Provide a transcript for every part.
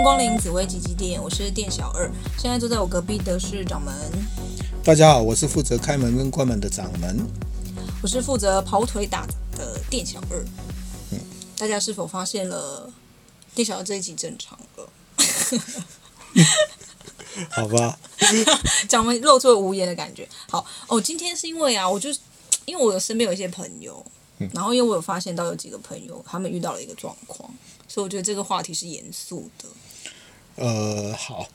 迎光临紫薇吉吉店，我是店小二。现在坐在我隔壁的是掌门。大家好，我是负责开门跟关门的掌门。我是负责跑腿打的店小二。嗯，大家是否发现了店小二这一集正常了？好吧。掌门露出了无言的感觉。好哦，今天是因为啊，我就因为我身边有一些朋友，然后因为我有发现到有几个朋友他们遇到了一个状况。所以我觉得这个话题是严肃的。呃，好，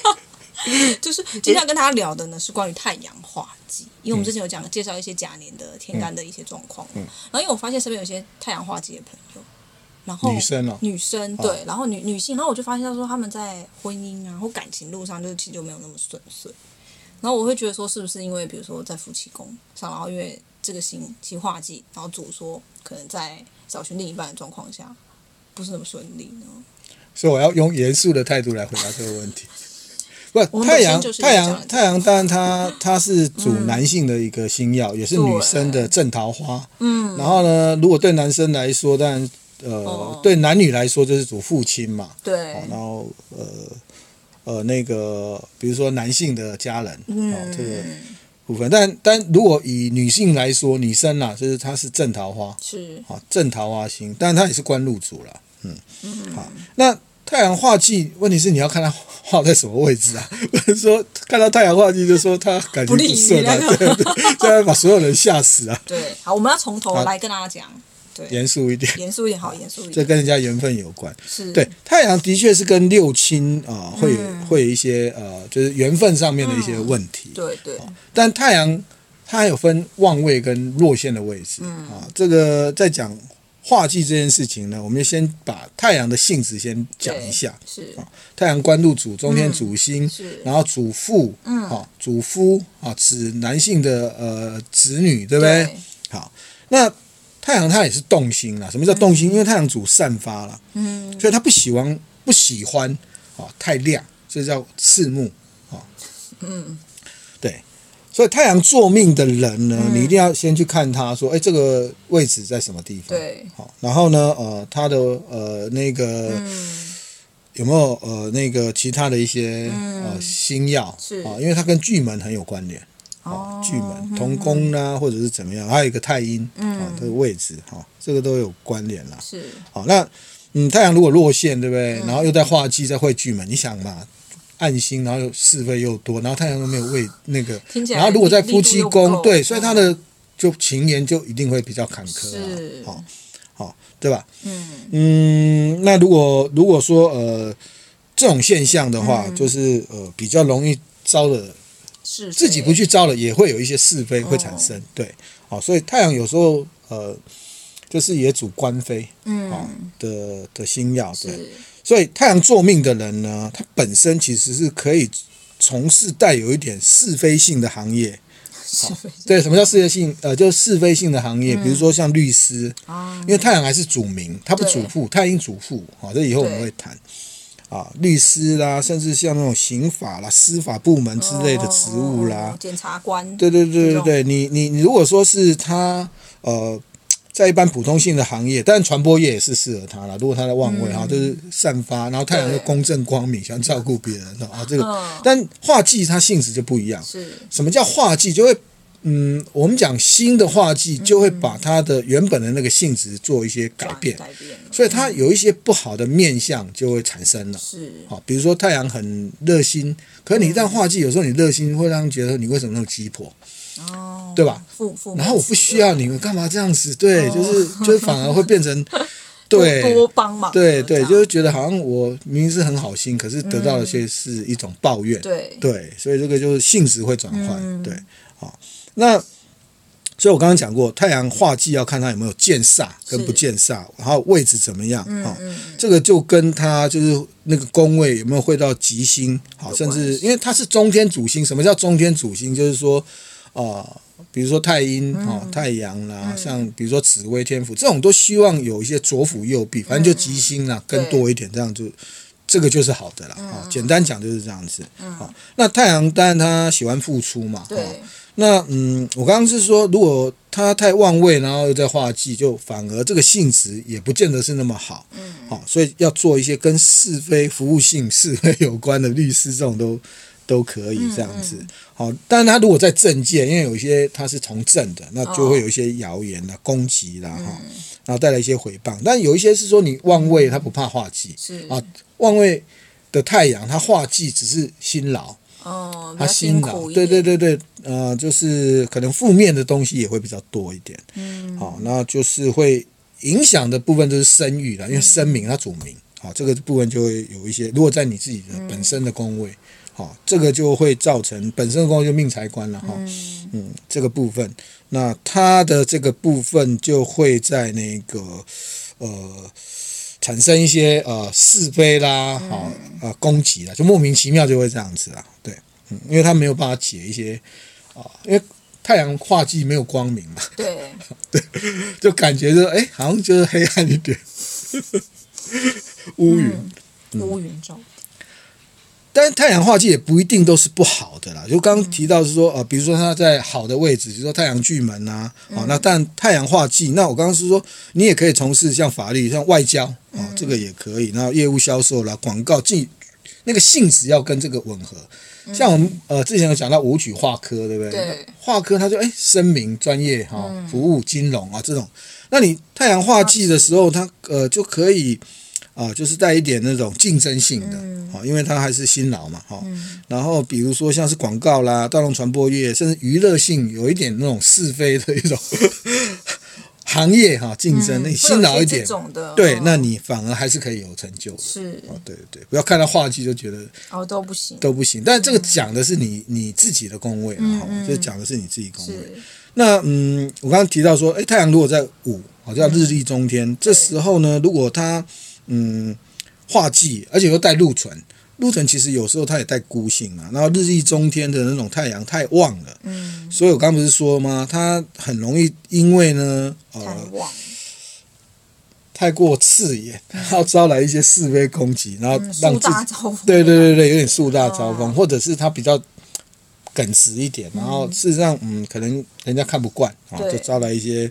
就是今天要跟他聊的呢，是关于太阳化忌，因为我们之前有讲介绍一些甲年的天干的一些状况。嗯。然后因为我发现身边有些太阳化忌的朋友，然后女生哦，女生对，然后女女性，然后我就发现他说他们在婚姻啊或感情路上，就是其实就没有那么顺遂。然后我会觉得说，是不是因为比如说在夫妻宫上，然后因为这个星其化忌，然后主说可能在找寻另一半的状况下。不是那么顺利呢，所以我要用严肃的态度来回答这个问题。不，太阳太阳太阳，当然它它是主男性的一个星耀，嗯、也是女生的正桃花。嗯，然后呢，如果对男生来说，当然呃，哦、对男女来说就是主父亲嘛。对，然后呃呃那个，比如说男性的家人，嗯，这个。部分，但但如果以女性来说，女生啦，就是她是正桃花，是。啊，正桃花星，但她也是官禄主了，嗯，好，那太阳化忌，问题是你要看它化在什么位置啊？不是说看到太阳化忌就说它感觉不顺啊，对对，这样把所有人吓死啊！对，好，我们要从头来跟大家讲。严肃一点，严肃一点，好，严肃一点。这跟人家缘分有关，是对太阳的确是跟六亲啊、呃，会会有一些呃，就是缘分上面的一些问题。嗯、对对。但太阳它还有分旺位跟弱线的位置、嗯、啊。这个在讲化忌这件事情呢，我们就先把太阳的性质先讲一下。是。啊，太阳官禄主，中天主星，是、嗯、然后主父，嗯，好，主夫啊，指男性的呃子女，对不对？对。好，那。太阳它也是动星啦，什么叫动星？嗯、因为太阳主散发了，嗯，所以他不喜欢不喜欢啊太亮，这叫刺目啊，嗯，对，所以太阳坐命的人呢，嗯、你一定要先去看他说，哎，这个位置在什么地方？对，好，然后呢，呃，他的呃那个、嗯、有没有呃那个其他的一些、嗯、呃星耀是啊，因为它跟巨门很有关联。哦，巨门同宫呢，或者是怎么样？还有一个太阴啊，这个位置哈，这个都有关联了。是，好，那嗯，太阳如果落陷，对不对？然后又在化忌，再会巨门，你想嘛，暗星，然后又是非又多，然后太阳又没有位那个，然后如果在夫妻宫，对，所以他的就情缘就一定会比较坎坷。是，好，好，对吧？嗯。嗯，那如果如果说呃这种现象的话，就是呃比较容易招的。是自己不去招了，也会有一些是。非会产生，哦、对，好，所以太阳有时候呃，就是也主官非，嗯，的的星曜，对，是所以太阳坐命的人呢，他本身其实是可以从事带有一点是非性的行业，好，对，什么叫是非性？呃，就是是非性的行业，嗯、比如说像律师，啊、因为太阳还是主命，他不主父，对。太阴主父，好，这以后我们会谈。啊，律师啦，甚至像那种刑法啦、司法部门之类的职务啦，检察官，对对对对对，你你你如果说是他呃，在一般普通性的行业，但传播业也是适合他啦。如果他的旺位哈，就是散发，然后太阳又公正光明，想照顾别人啊，这个，但画技它性质就不一样。是，什么叫画技？就会。嗯，我们讲新的画技就会把它的原本的那个性质做一些改变，改变，所以它有一些不好的面相就会产生了。是，好，比如说太阳很热心，可是你一旦画技，有时候你热心会让人觉得你为什么那么鸡婆？哦，对吧？父父然后我不需要你们干嘛这样子？对，就是就是反而会变成 对多帮忙，对对，就是觉得好像我明明是很好心，可是得到的却是一种抱怨。对对，所以这个就是性质会转换。对，好。那，所以我刚刚讲过，太阳化忌要看他有没有见煞跟不见煞，然后位置怎么样啊？这个就跟他就是那个宫位有没有会到吉星，好，甚至因为它是中天主星。什么叫中天主星？就是说啊、呃，比如说太阴啊、嗯、太阳啦，嗯、像比如说紫微天府这种，都希望有一些左辅右弼，反正就吉星啦，更、嗯、多一点，这样就这个就是好的了啊。嗯、简单讲就是这样子。好，那太阳当然他喜欢付出嘛。对。那嗯，我刚刚是说，如果他太旺位，然后又在化忌，就反而这个性质也不见得是那么好。嗯，好，所以要做一些跟是非、服务性是非有关的律师，这种都都可以这样子。好，但他如果在政界，因为有一些他是从政的，那就会有一些谣言啦、攻击啦，哈，然后带来一些诽谤。但有一些是说你旺位，他不怕化忌，是啊，旺位的太阳，他化忌只是辛劳。哦，他辛劳，对对对对，呃，就是可能负面的东西也会比较多一点。嗯，好，那就是会影响的部分就是声誉了，因为声名它主名，好，这个部分就会有一些。如果在你自己的本身的宫位，好，这个就会造成本身的宫位就命财官了哈。嗯，这个部分，那它的这个部分就会在那个呃。产生一些呃是非啦，好啊、呃、攻击啦，就莫名其妙就会这样子啦，对，嗯，因为他没有办法解一些啊、呃，因为太阳化忌没有光明嘛，对，对，就感觉就哎、欸，好像就是黑暗一点，乌云，乌云罩。但是太阳化忌也不一定都是不好的啦，就刚刚提到是说，呃，比如说它在好的位置，比如说太阳巨门呐，啊、嗯，那但太阳化忌，那我刚刚是说，你也可以从事像法律、像外交啊、哦，这个也可以，然后业务销售啦、广告，进那个性质要跟这个吻合。像我们呃之前有讲到武曲化科，对不对？对。化科他就哎，声明专业哈、哦，服务金融啊这种，那你太阳化忌的时候，它呃就可以。啊，就是带一点那种竞争性的，啊、嗯，因为它还是辛劳嘛，哈、嗯。然后比如说像是广告啦、大众传播业，甚至娱乐性有一点那种是非的一种行业哈，竞争，那、嗯、你辛劳一点，对，那你反而还是可以有成就的。是，哦，对对，不要看到话剧就觉得哦都不行，都不行。但这个讲的是你你自己的工位，哈、嗯，就讲的是你自己工位。那嗯，我刚刚提到说，哎，太阳如果在午，好叫日历中天、嗯，这时候呢，如果它嗯，化忌，而且又带禄存，禄存其实有时候它也带孤星嘛。然后日益中天的那种太阳太旺了，嗯，所以我刚刚不是说吗？它很容易因为呢，呃，太过刺眼，然后招来一些是非攻击，然后让自己、嗯、对对对对，有点树大招风、哦，或者是他比较。耿直一点，然后事实上，嗯，可能人家看不惯啊，就招来一些，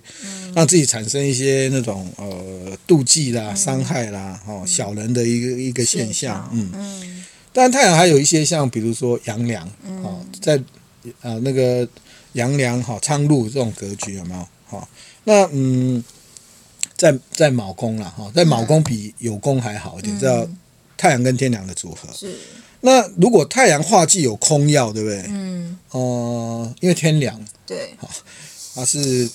让自己产生一些那种呃妒忌啦、伤害啦，哦，小人的一个一个现象，嗯。嗯。当然，太阳还有一些像比如说阳梁，啊，在呃那个阳梁哈苍禄这种格局有没有？哈，那嗯，在在卯宫了哈，在卯宫比酉宫还好一点，叫太阳跟天梁的组合。是。那如果太阳化忌有空曜，对不对？嗯。哦、呃，因为天梁。对。好，它是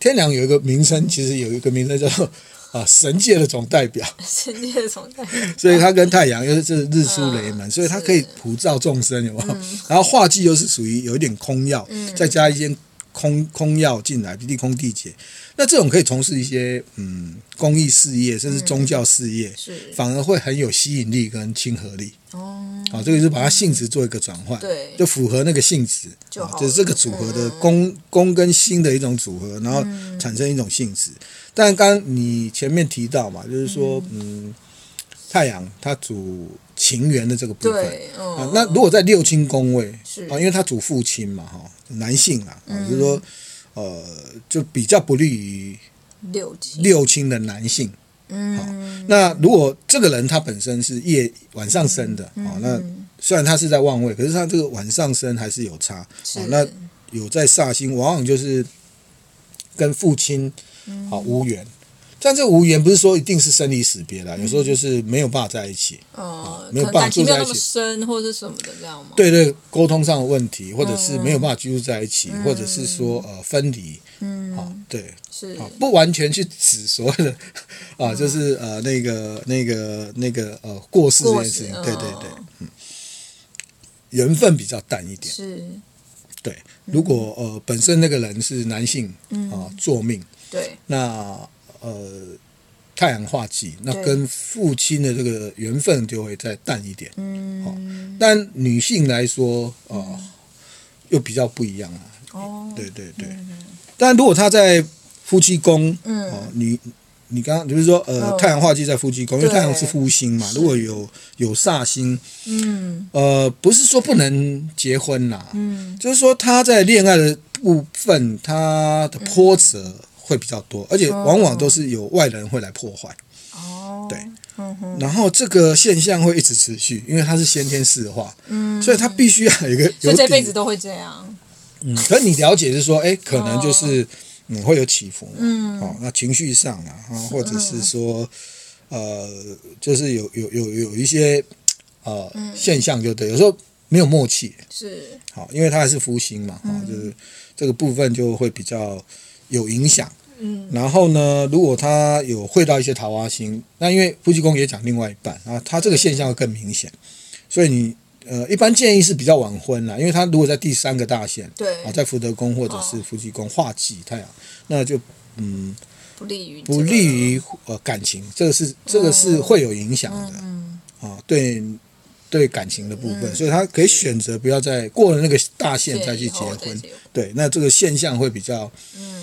天梁有一个名称，其实有一个名称叫做啊神界的总代表。神界的总代表。所以它跟太阳又是这日出雷门，所以它可以普照众生，有没有？嗯、然后化忌又是属于有一点空曜，嗯、再加一些空空药进来，地空地解。那这种可以从事一些嗯公益事业，甚至宗教事业，嗯、是反而会很有吸引力跟亲和力。哦，好，这个是把它性质做一个转换，对，就符合那个性质，就是这个组合的公公跟心的一种组合，然后产生一种性质。嗯、但刚刚你前面提到嘛，就是说，嗯，嗯太阳它主情缘的这个部分，对，嗯、啊，那如果在六亲宫位是。啊，因为它主父亲嘛，哈，男性啊，嗯、就是说，呃，就比较不利于六亲。六亲的男性。嗯，好，那如果这个人他本身是夜晚上生的，嗯，那虽然他是在旺位，可是他这个晚上生还是有差，好，那有在煞星，往往就是跟父亲好无缘。但这无缘不是说一定是生离死别的，有时候就是没有办法在一起，哦，没有办法住在一起，生或者什么的这样吗？对对，沟通上的问题，或者是没有办法居住在一起，或者是说呃分离，嗯，好，对，是，不完全去指所谓的 啊，就是呃那个那个那个呃过世这件事情，对对对，嗯，缘分比较淡一点，是，对，如果呃本身那个人是男性啊，坐命，对，那。呃，太阳化忌，那跟父亲的这个缘分就会再淡一点。嗯，好，但女性来说，啊、又比较不一样啊。哦，对对对。嗯、但如果她在夫妻宫，嗯，哦，女你刚刚就是说，呃，哦、太阳化忌在夫妻宫，因为太阳是夫星嘛，如果有有煞星，嗯，呃，不是说不能结婚啦，嗯，就是说他在恋爱的部分，他的波折会比较多，嗯、而且往往都是有外人会来破坏，哦，对，嗯，然后这个现象会一直持续，因为它是先天四化，嗯，所以它必须要有一个，所以这辈子都会这样，嗯，可是你了解是说，哎，可能就是。哦嗯，会有起伏，嗯，哦，那情绪上啊，或者是说，呃，就是有有有有一些呃、嗯、现象，就对，有时候没有默契，是，好，因为它还是夫星嘛，哈、嗯，就是这个部分就会比较有影响，嗯，然后呢，如果他有会到一些桃花星，那因为夫妻宫也讲另外一半啊，他这个现象会更明显，所以你。呃，一般建议是比较晚婚啦，因为他如果在第三个大限，对。啊，在福德宫或者是夫妻宫化忌太阳，那就嗯不利于不利于呃感情，这个是这个是会有影响的，嗯啊，对对感情的部分，所以他可以选择不要再过了那个大限再去结婚，对，那这个现象会比较嗯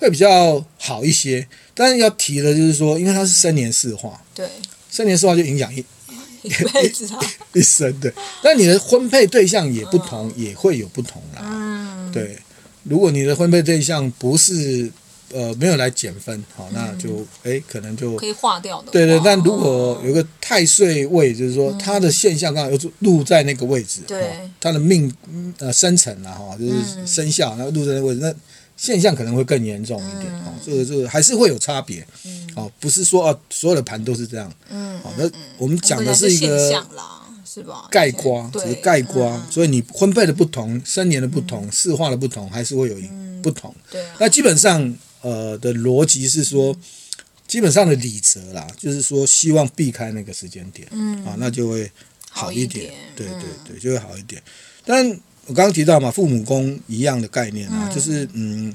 会比较好一些，但是要提的就是说，因为它是生年四化，对，生年四化就影响一。一辈子啊，一生对，但你的婚配对象也不同，嗯、也会有不同啦。嗯，对，如果你的婚配对象不是呃没有来减分，好，那就哎、嗯、可能就可以划掉的。对对，但如果有个太岁位，就是说他的现象刚好又入在那个位置，对、嗯，他的命呃生辰啊哈，就是生肖，然后入在那个位置，那现象可能会更严重一点啊。这个这个还是会有差别。哦，不是说啊，所有的盘都是这样。嗯，好，那我们讲的是一个是吧？概括，只是概括。所以你婚配的不同，生年的不同，四化的不同，还是会有不同。对。那基本上，呃，的逻辑是说，基本上的理则啦，就是说希望避开那个时间点。嗯。啊，那就会好一点。对对对，就会好一点。但我刚刚提到嘛，父母宫一样的概念啊，就是嗯。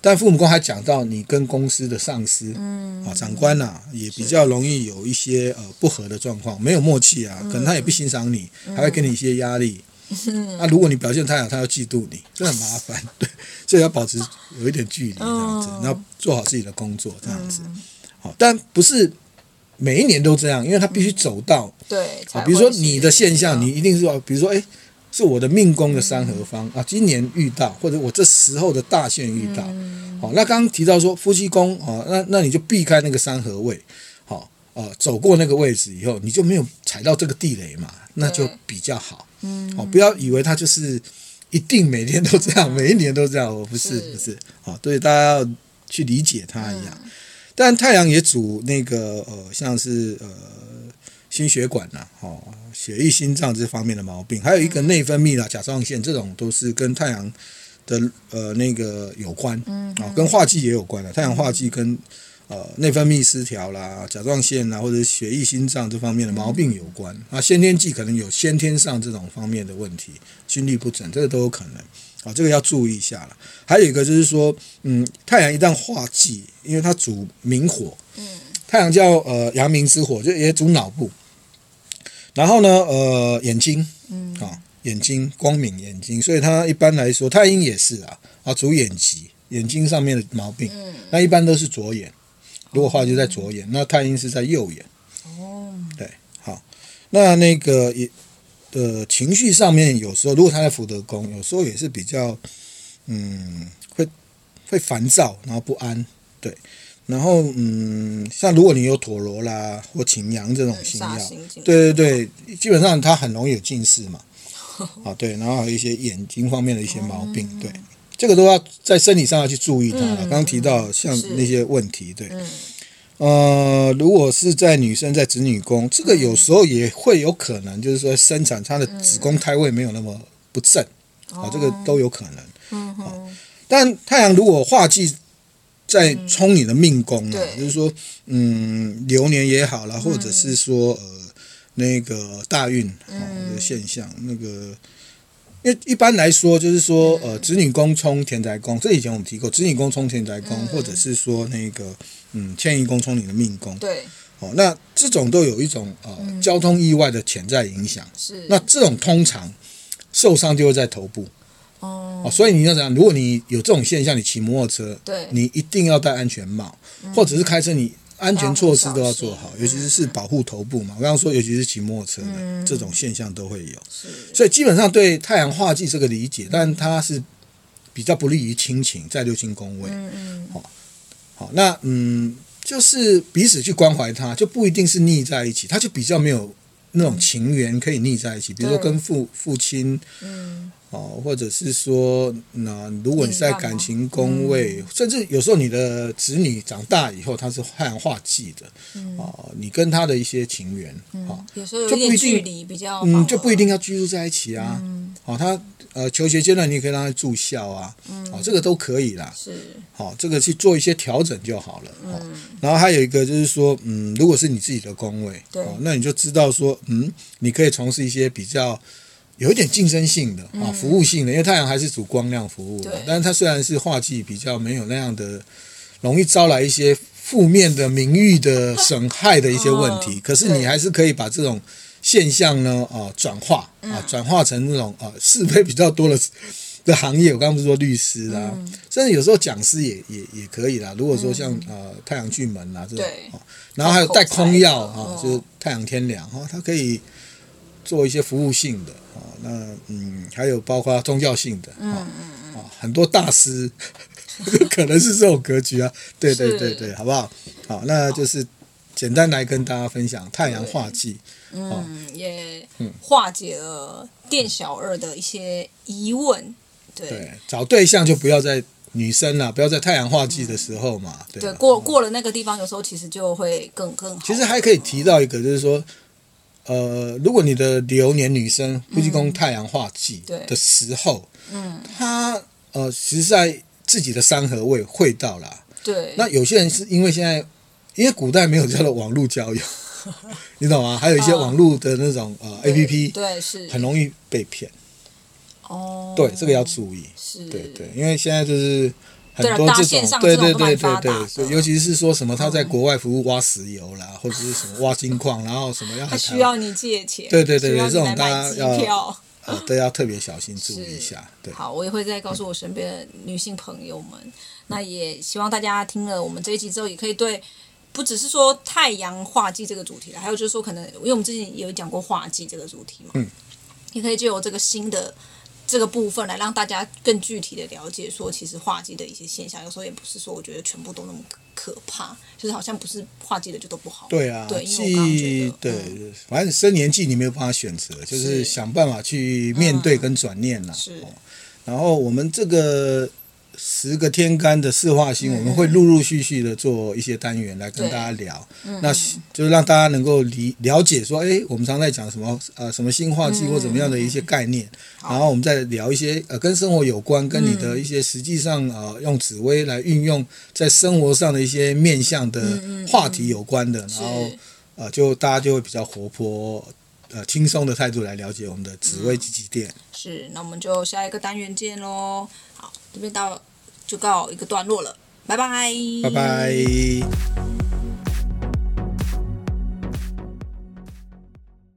但父母宫还讲到，你跟公司的上司，嗯，啊，长官呐、啊，也比较容易有一些呃不合的状况，没有默契啊，可能他也不欣赏你，还会给你一些压力。那如果你表现太好，他要嫉妒你，这很麻烦。对，所以要保持有一点距离这样子，然后做好自己的工作这样子。好，但不是每一年都这样，因为他必须走到对，啊，比如说你的现象，你一定是要，比如说哎。是我的命宫的三合方啊，今年遇到，或者我这时候的大限遇到，好，那刚刚提到说夫妻宫啊，那那你就避开那个三合位，好，呃，走过那个位置以后，你就没有踩到这个地雷嘛，那就比较好，嗯，哦，不要以为它就是一定每天都这样，每一年都这样，我不是不是，好，对，大家要去理解它一样，但太阳也主那个呃，像是呃。心血管呐，哦，血液、心脏这方面的毛病，还有一个内分泌啦，甲状腺这种都是跟太阳的呃那个有关，嗯，啊，跟化忌也有关的。太阳化忌跟呃内分泌失调啦、甲状腺啦或者血液、心脏这方面的毛病有关。啊，先天忌可能有先天上这种方面的问题，心律不整，这个都有可能。啊，这个要注意一下了。还有一个就是说，嗯，太阳一旦化忌，因为它主明火，嗯，太阳叫呃阳明之火，就也主脑部。然后呢，呃，眼睛，嗯，啊，眼睛光明眼睛，所以它一般来说，太阴也是啊，啊，主眼疾，眼睛上面的毛病，嗯，那一般都是左眼，如果话就在左眼，那太阴是在右眼，哦，对，好，那那个也，呃，情绪上面有时候，如果他在福德宫，有时候也是比较，嗯，会会烦躁，然后不安，对。然后，嗯，像如果你有陀螺啦或擎羊这种星曜，对对对，基本上它很容易有近视嘛，啊对，然后还有一些眼睛方面的一些毛病，对，这个都要在生理上要去注意它了。刚刚提到像那些问题，对，呃，如果是在女生在子女宫，这个有时候也会有可能，就是说生产她的子宫胎位没有那么不正，啊，这个都有可能，嗯哼，但太阳如果化忌。在冲你的命宫啊，嗯、就是说，嗯，流年也好啦，或者是说，呃，那个大运啊的现象，嗯、那个，因为一般来说，就是说，呃，子女宫冲田宅宫，这以前我们提过，子女宫冲田宅宫，嗯、或者是说那个，嗯，迁移宫冲你的命宫，对，哦，那这种都有一种呃交通意外的潜在影响，是，那这种通常受伤就会在头部。哦，所以你要怎样？如果你有这种现象，你骑摩托车，对，你一定要戴安全帽，嗯、或者是开车，你安全措施都要做好，尤其是是保护头部嘛。我刚刚说，尤其是骑摩托车的、嗯、这种现象都会有。所以基本上对太阳化忌这个理解，但它是比较不利于亲情，在六亲宫位。嗯嗯。好，好，那嗯，就是彼此去关怀他，就不一定是腻在一起，他就比较没有那种情缘可以腻在一起，比如说跟父父亲。嗯。哦，或者是说，那如果你在感情宫位，嗯、甚至有时候你的子女长大以后，他是汉化忌的，嗯、哦，你跟他的一些情缘，嗯、哦，有时候有点距离比较，嗯，就不一定要居住在一起啊。嗯、哦，他呃，求学阶段你也可以让他住校啊，嗯，哦，这个都可以啦。是，好、哦，这个去做一些调整就好了。然后还有一个就是说，嗯，如果是你自己的宫位，对、哦，那你就知道说，嗯，你可以从事一些比较。有一点竞争性的啊，服务性的，因为太阳还是主光亮服务的，对但是它虽然是化忌，比较没有那样的容易招来一些负面的名誉的损害的一些问题，可是你还是可以把这种现象呢啊转化啊转化成那种啊是非比较多的 的行业。我刚刚不是说律师啦，甚至有时候讲师也也也可以啦。如果说像呃太阳巨门啊这种，然后还有带空药啊，就是太阳天梁哈，它可以做一些服务性的。那嗯，还有包括宗教性的，嗯嗯嗯，很多大师 可能是这种格局啊，对对对对，好不好？好，那就是简单来跟大家分享太阳化忌，嗯，也化解了店小二的一些疑问，对，对，找对象就不要在女生了，不要在太阳化忌的时候嘛，对，对，过过了那个地方，有时候其实就会更更好。其实还可以提到一个，就是说。呃，如果你的流年女生夫妻宫太阳化忌的时候，嗯，她呃，其实在自己的三合位会到啦，对。那有些人是因为现在，因为古代没有叫做网络交友，你懂吗？还有一些网络的那种呃 APP，对，是很容易被骗。哦，对，这个要注意，是，对对，因为现在就是。很多这种，对对对对对，尤其是说什么他在国外服务挖石油啦，或者是什么挖金矿，然后什么要他需要你借钱，对对对对，这种大家要呃都要特别小心注意一下。对，好，我也会再告诉我身边的女性朋友们，那也希望大家听了我们这一集之后，也可以对不只是说太阳化忌这个主题了，还有就是说可能因为我们之前也有讲过化忌这个主题嘛，嗯，你可以就有这个新的。这个部分来让大家更具体的了解，说其实画技的一些现象，有时候也不是说我觉得全部都那么可怕，就是好像不是画技的就都不好。对啊，对，因为我刚刚觉得，对，嗯、反正生年纪你没有办法选择，就是想办法去面对跟转念了。是、哦，然后我们这个。十个天干的四化星，我们会陆陆续续的做一些单元来跟大家聊，那就是让大家能够理了解说，哎，我们常在讲什么呃什么新化忌或怎么样的一些概念，然后我们再聊一些呃跟生活有关，跟你的一些实际上呃用紫薇来运用在生活上的一些面向的话题有关的，然后呃就大家就会比较活泼呃轻松的态度来了解我们的紫薇积极店。是，那我们就下一个单元见喽。好，这边到。就告一个段落了，拜拜，拜拜。